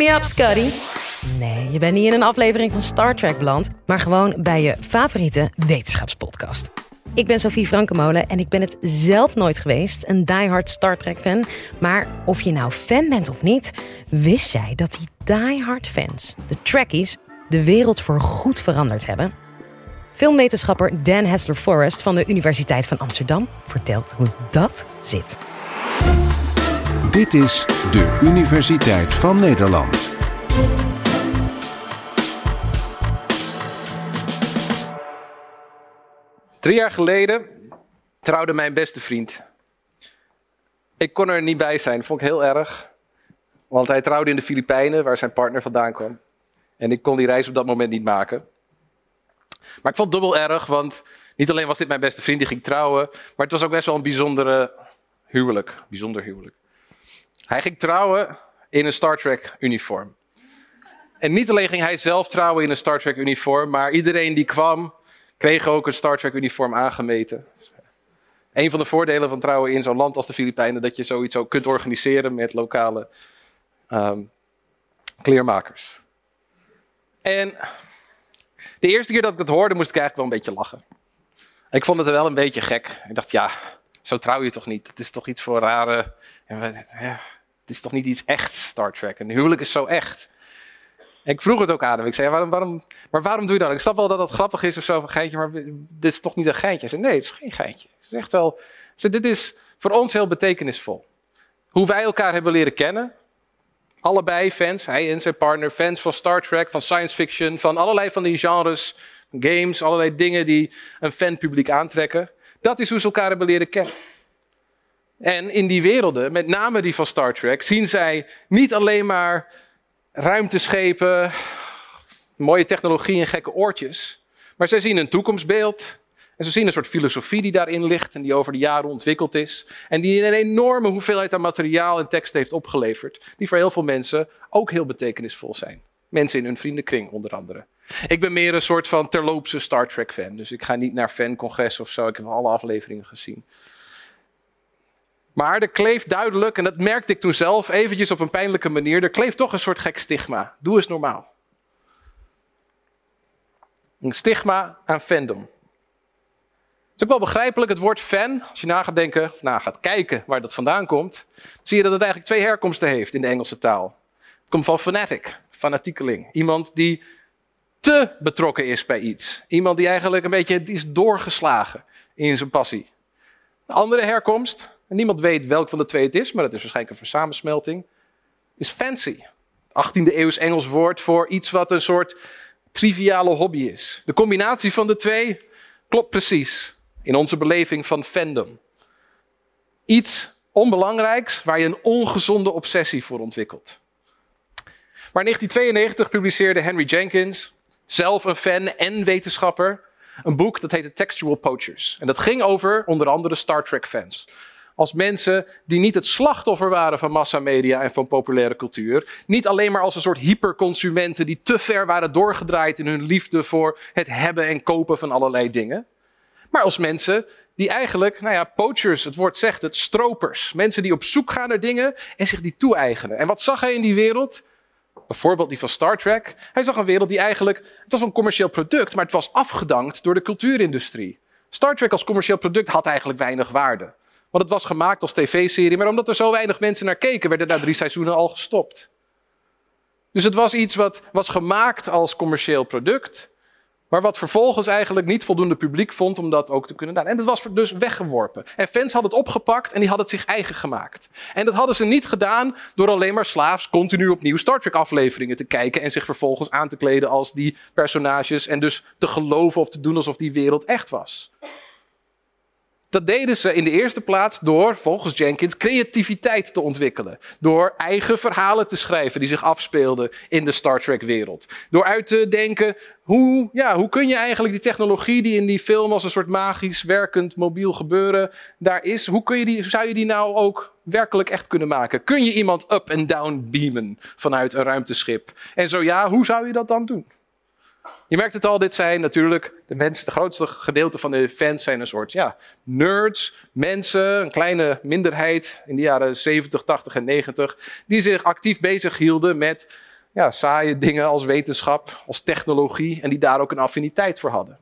me up, Scotty. Nee, je bent niet in een aflevering van Star Trek beland, maar gewoon bij je favoriete wetenschapspodcast. Ik ben Sophie Frankemolen en ik ben het zelf nooit geweest, een diehard Star Trek fan. Maar of je nou fan bent of niet, wist jij dat die diehard fans, de Trekkies, de wereld voor goed veranderd hebben? Filmwetenschapper Dan Hessler Forrest van de Universiteit van Amsterdam vertelt hoe dat zit. Dit is de Universiteit van Nederland. Drie jaar geleden trouwde mijn beste vriend. Ik kon er niet bij zijn, vond ik heel erg. Want hij trouwde in de Filipijnen, waar zijn partner vandaan kwam. En ik kon die reis op dat moment niet maken. Maar ik vond het dubbel erg, want niet alleen was dit mijn beste vriend die ging trouwen, maar het was ook best wel een bijzondere huwelijk. Bijzonder huwelijk. Hij ging trouwen in een Star Trek uniform. En niet alleen ging hij zelf trouwen in een Star Trek uniform, maar iedereen die kwam, kreeg ook een Star Trek uniform aangemeten. Een van de voordelen van trouwen in zo'n land als de Filipijnen, dat je zoiets ook kunt organiseren met lokale um, kleermakers. En de eerste keer dat ik het hoorde, moest ik eigenlijk wel een beetje lachen. Ik vond het wel een beetje gek. Ik dacht, ja, zo trouw je toch niet? Het is toch iets voor rare. Ja, het is toch niet iets echt Star Trek? Een huwelijk is zo echt. Ik vroeg het ook aan hem. Ik zei, waarom, waarom, maar waarom doe je dat? Ik snap wel dat het grappig is of zo, een geintje, maar dit is toch niet een geintje? Zei, nee, het is geen geintje. Het is echt wel, dit is voor ons heel betekenisvol. Hoe wij elkaar hebben leren kennen. Allebei fans, hij en zijn partner, fans van Star Trek, van science fiction, van allerlei van die genres, games, allerlei dingen die een fanpubliek aantrekken. Dat is hoe ze elkaar hebben leren kennen. En in die werelden, met name die van Star Trek, zien zij niet alleen maar ruimteschepen, mooie technologie en gekke oortjes. Maar zij zien een toekomstbeeld. En ze zien een soort filosofie die daarin ligt en die over de jaren ontwikkeld is. En die een enorme hoeveelheid aan materiaal en tekst heeft opgeleverd. Die voor heel veel mensen ook heel betekenisvol zijn. Mensen in hun vriendenkring onder andere. Ik ben meer een soort van terloopse Star Trek fan. Dus ik ga niet naar fancongres of zo. Ik heb alle afleveringen gezien. Maar er kleeft duidelijk, en dat merkte ik toen zelf, eventjes op een pijnlijke manier, er kleeft toch een soort gek stigma. Doe eens normaal. Een stigma aan fandom. Het is ook wel begrijpelijk, het woord fan, als je na gaat denken, of na gaat kijken waar dat vandaan komt, zie je dat het eigenlijk twee herkomsten heeft in de Engelse taal. Het komt van fanatic, fanatiekeling. Iemand die te betrokken is bij iets. Iemand die eigenlijk een beetje is doorgeslagen in zijn passie. De andere herkomst, en niemand weet welk van de twee het is, maar het is waarschijnlijk een samensmelting, is fancy. 18e eeuws Engels woord voor iets wat een soort triviale hobby is. De combinatie van de twee klopt precies in onze beleving van fandom. Iets onbelangrijks waar je een ongezonde obsessie voor ontwikkelt. Maar in 1992 publiceerde Henry Jenkins, zelf een fan en wetenschapper, een boek dat heette Textual Poachers. En dat ging over onder andere Star Trek fans als mensen die niet het slachtoffer waren van massamedia en van populaire cultuur. Niet alleen maar als een soort hyperconsumenten die te ver waren doorgedraaid in hun liefde voor het hebben en kopen van allerlei dingen. Maar als mensen die eigenlijk, nou ja, poachers, het woord zegt het, stropers. Mensen die op zoek gaan naar dingen en zich die toe-eigenen. En wat zag hij in die wereld? Bijvoorbeeld die van Star Trek. Hij zag een wereld die eigenlijk, het was een commercieel product, maar het was afgedankt door de cultuurindustrie. Star Trek als commercieel product had eigenlijk weinig waarde. Want het was gemaakt als tv-serie, maar omdat er zo weinig mensen naar keken, werden daar drie seizoenen al gestopt. Dus het was iets wat was gemaakt als commercieel product, maar wat vervolgens eigenlijk niet voldoende publiek vond om dat ook te kunnen doen. En het was dus weggeworpen. En fans hadden het opgepakt en die hadden het zich eigen gemaakt. En dat hadden ze niet gedaan door alleen maar slaafs continu opnieuw Star Trek afleveringen te kijken en zich vervolgens aan te kleden als die personages en dus te geloven of te doen alsof die wereld echt was. Dat deden ze in de eerste plaats door, volgens Jenkins, creativiteit te ontwikkelen. Door eigen verhalen te schrijven die zich afspeelden in de Star Trek-wereld. Door uit te denken, hoe, ja, hoe kun je eigenlijk die technologie die in die film als een soort magisch werkend mobiel gebeuren daar is, hoe, kun je die, zou je die nou ook werkelijk echt kunnen maken? Kun je iemand up en down beamen vanuit een ruimteschip? En zo ja, hoe zou je dat dan doen? Je merkt het al, dit zijn natuurlijk de mensen, de grootste gedeelte van de fans zijn een soort ja, nerds, mensen, een kleine minderheid in de jaren 70, 80 en 90, die zich actief bezig hielden met ja, saaie dingen als wetenschap, als technologie en die daar ook een affiniteit voor hadden.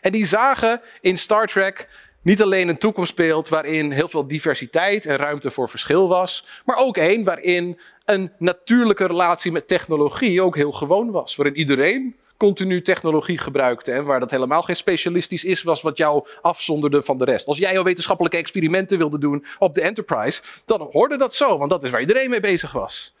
En die zagen in Star Trek niet alleen een toekomstbeeld waarin heel veel diversiteit en ruimte voor verschil was, maar ook één waarin een natuurlijke relatie met technologie ook heel gewoon was. Waarin iedereen continu technologie gebruikte en waar dat helemaal geen specialistisch is was wat jou afzonderde van de rest. Als jij jouw wetenschappelijke experimenten wilde doen op de Enterprise, dan hoorde dat zo, want dat is waar iedereen mee bezig was.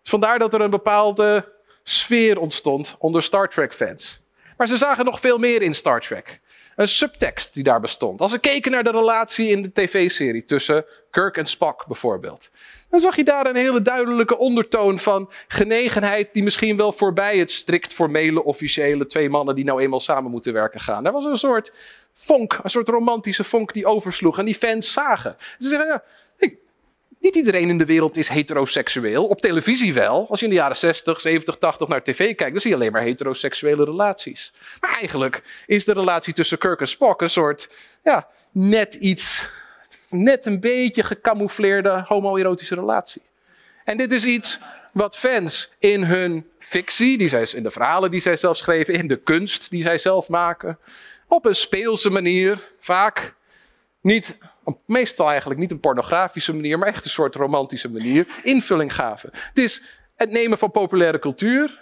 Dus vandaar dat er een bepaalde sfeer ontstond onder Star Trek fans. Maar ze zagen nog veel meer in Star Trek. Een subtekst die daar bestond. Als we keken naar de relatie in de tv-serie tussen Kirk en Spock bijvoorbeeld. Dan zag je daar een hele duidelijke ondertoon van genegenheid die misschien wel voorbij het strikt formele officiële twee mannen die nou eenmaal samen moeten werken gaan. Er was een soort vonk, een soort romantische vonk die oversloeg en die fans zagen. Ze zeggen, ja, niet iedereen in de wereld is heteroseksueel. Op televisie wel. Als je in de jaren 60, 70, 80 naar tv kijkt, dan zie je alleen maar heteroseksuele relaties. Maar eigenlijk is de relatie tussen Kirk en Spock een soort, ja, net iets, net een beetje gecamoufleerde homoerotische relatie. En dit is iets wat fans in hun fictie, die zij, in de verhalen die zij zelf schreven, in de kunst die zij zelf maken, op een speelse manier, vaak niet meestal eigenlijk niet een pornografische manier, maar echt een soort romantische manier, invulling gaven. Het is het nemen van populaire cultuur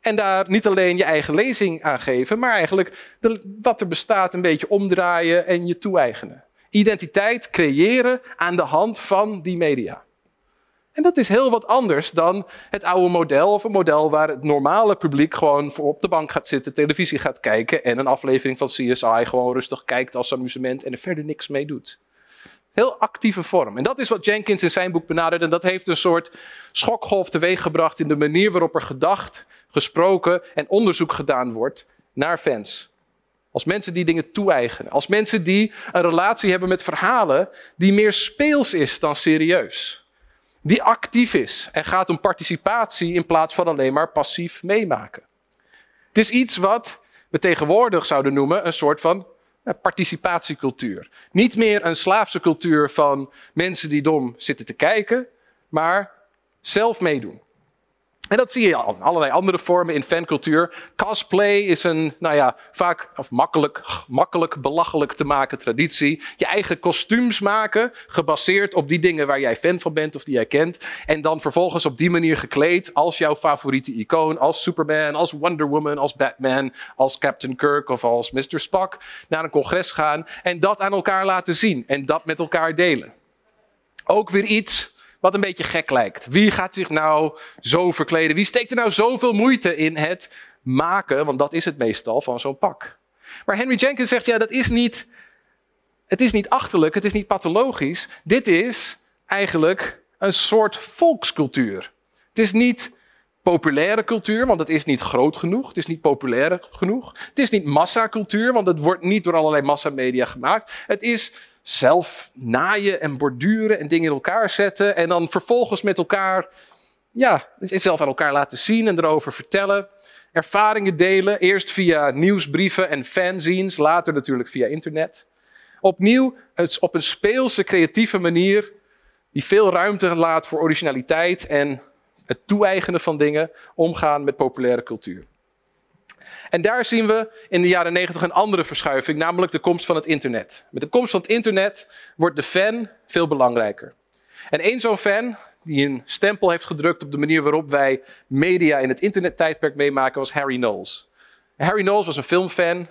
en daar niet alleen je eigen lezing aan geven, maar eigenlijk wat er bestaat een beetje omdraaien en je toe-eigenen. Identiteit creëren aan de hand van die media. En dat is heel wat anders dan het oude model, of een model waar het normale publiek gewoon voor op de bank gaat zitten, televisie gaat kijken en een aflevering van CSI gewoon rustig kijkt als amusement en er verder niks mee doet. Heel actieve vorm. En dat is wat Jenkins in zijn boek benadert. En dat heeft een soort schokgolf teweeggebracht in de manier waarop er gedacht, gesproken en onderzoek gedaan wordt naar fans. Als mensen die dingen toe-eigenen. Als mensen die een relatie hebben met verhalen die meer speels is dan serieus. Die actief is en gaat om participatie in plaats van alleen maar passief meemaken. Het is iets wat we tegenwoordig zouden noemen een soort van participatiecultuur. Niet meer een slaafse cultuur van mensen die dom zitten te kijken, maar zelf meedoen. En dat zie je in allerlei andere vormen in fancultuur. Cosplay is een, nou ja, vaak of makkelijk, makkelijk belachelijk te maken traditie. Je eigen kostuums maken, gebaseerd op die dingen waar jij fan van bent of die jij kent. En dan vervolgens op die manier gekleed als jouw favoriete icoon, als Superman, als Wonder Woman, als Batman, als Captain Kirk of als Mr. Spock naar een congres gaan en dat aan elkaar laten zien en dat met elkaar delen. Ook weer iets wat een beetje gek lijkt. Wie gaat zich nou zo verkleden? Wie steekt er nou zoveel moeite in het maken, want dat is het meestal, van zo'n pak? Maar Henry Jenkins zegt, ja, dat is niet, het is niet achterlijk, het is niet pathologisch. Dit is eigenlijk een soort volkscultuur. Het is niet populaire cultuur, want het is niet groot genoeg. Het is niet populair genoeg. Het is niet massacultuur, want het wordt niet door allerlei massamedia gemaakt. Het is zelf naaien en borduren en dingen in elkaar zetten. En dan vervolgens met elkaar, ja, zelf aan elkaar laten zien en erover vertellen. Ervaringen delen, eerst via nieuwsbrieven en fanzines, later natuurlijk via internet. Opnieuw op een speelse, creatieve manier die veel ruimte laat voor originaliteit en het toe-eigenen van dingen, omgaan met populaire cultuur. En daar zien we in de jaren 90 een andere verschuiving, namelijk de komst van het internet. Met de komst van het internet wordt de fan veel belangrijker. En één zo'n fan die een stempel heeft gedrukt op de manier waarop wij media in het internettijdperk meemaken, was Harry Knowles. Harry Knowles was een filmfan.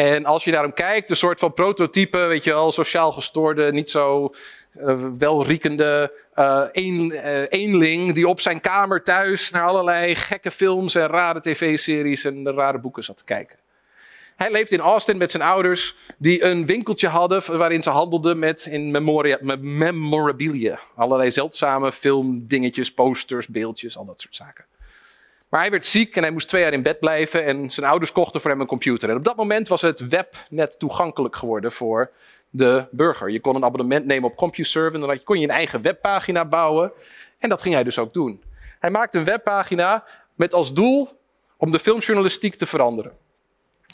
En als je naar hem kijkt, een soort van prototype, weet je wel, sociaal gestoorde, niet zo uh, welriekende uh, een, uh, eenling die op zijn kamer thuis naar allerlei gekke films en rare tv-series en rare boeken zat te kijken. Hij leefde in Austin met zijn ouders, die een winkeltje hadden waarin ze handelden met in memoria, memorabilia. Allerlei zeldzame filmdingetjes, posters, beeldjes, al dat soort zaken. Maar hij werd ziek en hij moest twee jaar in bed blijven en zijn ouders kochten voor hem een computer. En op dat moment was het web net toegankelijk geworden voor de burger. Je kon een abonnement nemen op CompuServe en dan kon je een eigen webpagina bouwen. En dat ging hij dus ook doen. Hij maakte een webpagina met als doel om de filmjournalistiek te veranderen.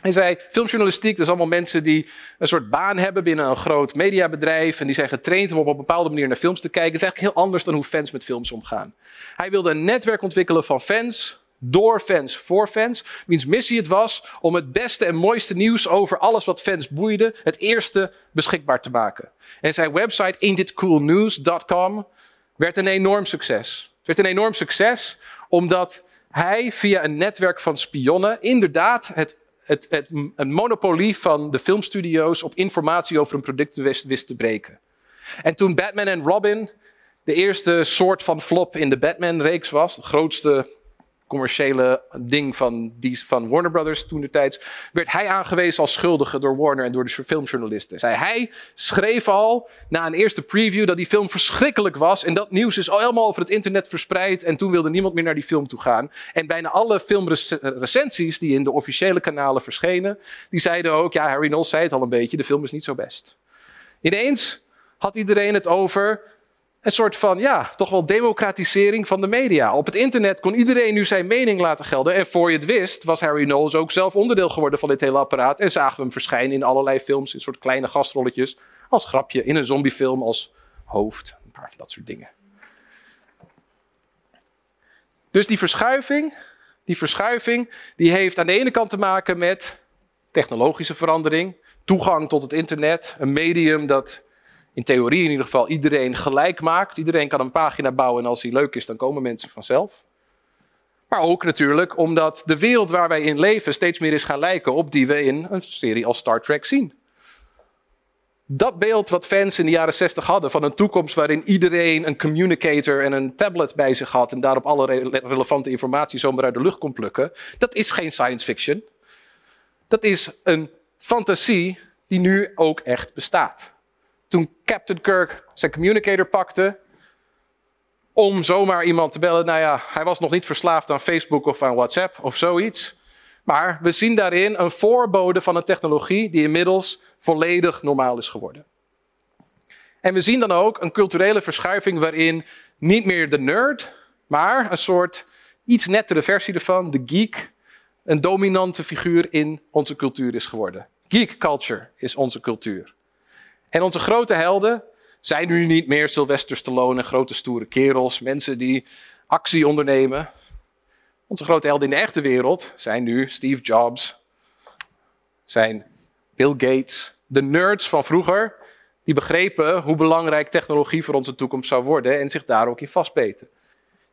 Hij zei, filmjournalistiek, dat is allemaal mensen die een soort baan hebben binnen een groot mediabedrijf. En die zijn getraind om op een bepaalde manier naar films te kijken. Dat is eigenlijk heel anders dan hoe fans met films omgaan. Hij wilde een netwerk ontwikkelen van fans, door fans, voor fans. Wiens missie het was om het beste en mooiste nieuws over alles wat fans boeide, het eerste beschikbaar te maken. En zijn website ain'titcoolnews.com werd een enorm succes. Het werd een enorm succes omdat hij via een netwerk van spionnen inderdaad het het, het, een monopolie van de filmstudio's op informatie over een product wist, wist te breken. En toen Batman en Robin de eerste soort van flop in de Batman-reeks was, de grootste commerciële ding van, die, van Warner Brothers toen de tijd, werd hij aangewezen als schuldige door Warner en door de filmjournalisten. Zij, hij schreef al na een eerste preview dat die film verschrikkelijk was en dat nieuws is al helemaal over het internet verspreid en toen wilde niemand meer naar die film toe gaan. En bijna alle filmrecensies die in de officiële kanalen verschenen, die zeiden ook, ja Harry Knowles zei het al een beetje, de film is niet zo best. Ineens had iedereen het over een soort van, ja, toch wel democratisering van de media. Op het internet kon iedereen nu zijn mening laten gelden. En voor je het wist, was Harry Knowles ook zelf onderdeel geworden van dit hele apparaat. En zagen we hem verschijnen in allerlei films, in soort kleine gastrolletjes. Als grapje, in een zombiefilm als hoofd. Een paar van dat soort dingen. Dus die verschuiving, die verschuiving, die heeft aan de ene kant te maken met technologische verandering. Toegang tot het internet, een medium dat in theorie in ieder geval iedereen gelijk maakt. Iedereen kan een pagina bouwen en als die leuk is, dan komen mensen vanzelf. Maar ook natuurlijk omdat de wereld waar wij in leven steeds meer is gaan lijken op die we in een serie als Star Trek zien. Dat beeld wat fans in de jaren 60 hadden van een toekomst waarin iedereen een communicator en een tablet bij zich had en daarop alle relevante informatie zomaar uit de lucht kon plukken, dat is geen science fiction. Dat is een fantasie die nu ook echt bestaat toen Captain Kirk zijn communicator pakte om zomaar iemand te bellen. Nou ja, hij was nog niet verslaafd aan Facebook of aan WhatsApp of zoiets. Maar we zien daarin een voorbode van een technologie die inmiddels volledig normaal is geworden. En we zien dan ook een culturele verschuiving waarin niet meer de nerd, maar een soort iets nettere versie ervan, de geek, een dominante figuur in onze cultuur is geworden. Geek culture is onze cultuur. En onze grote helden zijn nu niet meer Sylvester Stallone grote stoere kerels, mensen die actie ondernemen. Onze grote helden in de echte wereld zijn nu Steve Jobs, zijn Bill Gates, de nerds van vroeger, die begrepen hoe belangrijk technologie voor onze toekomst zou worden en zich daar ook in vastbeten.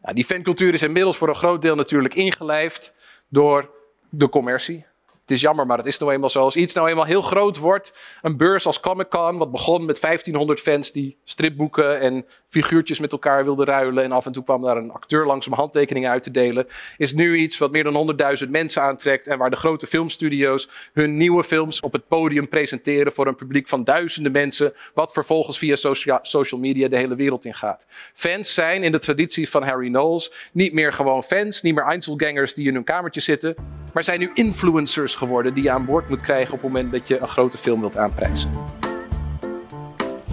Nou, die fancultuur is inmiddels voor een groot deel natuurlijk ingelijfd door de commercie. Is jammer, maar het is nou eenmaal zo. Als iets nou eenmaal heel groot wordt, een beurs als Comic Con, wat begon met 1500 fans die stripboeken en figuurtjes met elkaar wilden ruilen. En af en toe kwam daar een acteur langs om handtekeningen uit te delen. Is nu iets wat meer dan 100.000 mensen aantrekt. En waar de grote filmstudio's hun nieuwe films op het podium presenteren voor een publiek van duizenden mensen. Wat vervolgens via social media de hele wereld in gaat. Fans zijn in de traditie van Harry Knowles niet meer gewoon fans, niet meer Einzelgangers die in hun kamertje zitten. Maar zijn nu influencers geworden die je aan boord moet krijgen op het moment dat je een grote film wilt aanprijzen.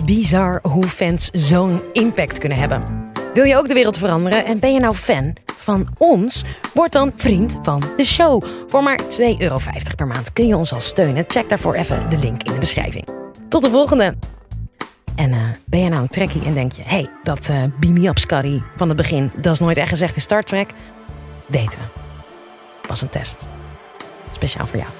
Bizar hoe fans zo'n impact kunnen hebben. Wil je ook de wereld veranderen en ben je nou fan van ons? Word dan vriend van de show. Voor maar 2,50 euro per maand kun je ons al steunen. Check daarvoor even de link in de beschrijving. Tot de volgende! En uh, ben je nou een trekkie en denk je... hé, hey, dat me up Scotty van het begin... dat is nooit echt gezegd in Star Trek. Weten we. Was een test. Speciaal voor jou.